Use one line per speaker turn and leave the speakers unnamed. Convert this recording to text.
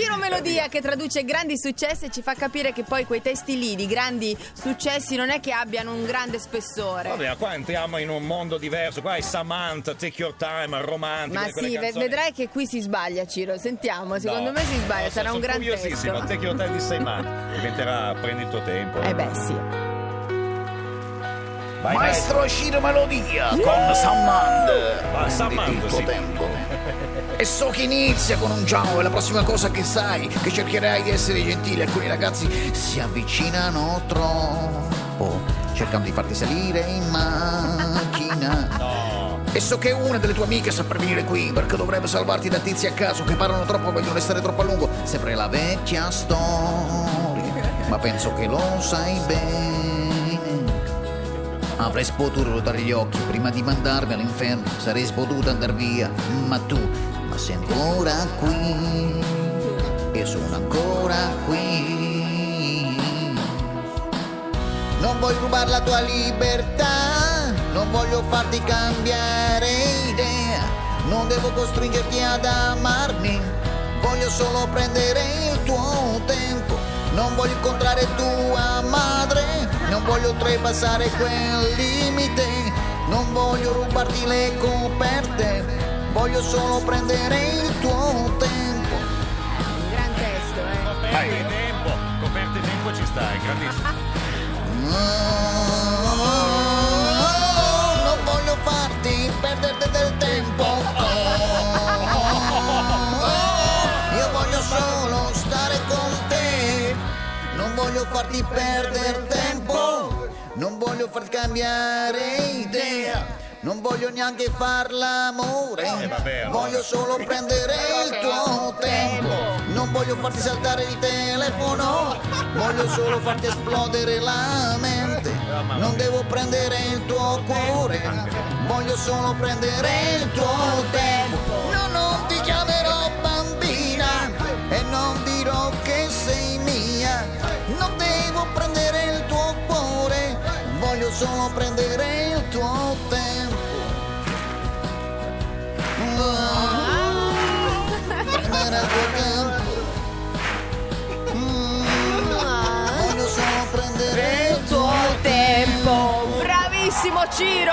Ciro Melodia che traduce grandi successi e ci fa capire che poi quei testi lì di grandi successi non è che abbiano un grande spessore.
Vabbè, qua entriamo in un mondo diverso. Qua è Samantha, Take Your Time, romantico.
Ma sì, ve- vedrai che qui si sbaglia Ciro, sentiamo, secondo
No,
me si sbaglia,
no,
sarà
sono
un gran
curiosissimo.
testo.
Take Your Time di Seyman diventerà Prendi il tuo tempo.
Eh beh sì.
Vai,
Maestro Ciro Melodia con Sammand.
Sammand,
il tuo
sì.
tempo. E so che inizia con un ciao, è la prossima cosa che sai, che cercherai di essere gentile. Alcuni ragazzi si avvicinano troppo, cercando di farti salire in macchina.
No.
E so che una delle tue amiche sa per venire qui perché dovrebbe salvarti da tizi a caso che parlano troppo e vogliono restare troppo a lungo. Sempre la vecchia storia, ma penso che lo sai bene. Avrei potuto ruotare gli occhi prima di mandarmi all'inferno, sarei potuto andare via, ma tu, ma sei ancora qui, e sono ancora qui. Non voglio rubare la tua libertà, non voglio farti cambiare idea, non devo costringerti ad amarmi, voglio solo prendere il tuo tempo, non voglio incontrare tua madre, voglio oltrepassare quel limite, non voglio rubarti le coperte, voglio solo prendere il tuo tempo.
Un gran testo, eh.
Coperte tempo. Coperte tempo ci sta, è grandissimo.
Oh, non voglio farti perdere del tempo. Oh, io voglio solo stare con te. Non voglio farti perdere tempo. Non voglio farti cambiare idea. Non voglio neanche far l'amore.
Eh, vabbè, allora.
Voglio solo prendere il tuo tempo. Non voglio farti saltare il telefono. Voglio solo farti esplodere la mente. Non devo prendere il tuo cuore. Voglio solo prendere il tuo tempo. Voglio solo prendere il tuo tempo. Prendere il tuo tempo. Mm, Voglio solo prendere il tuo
Tempo! Bravissimo Ciro!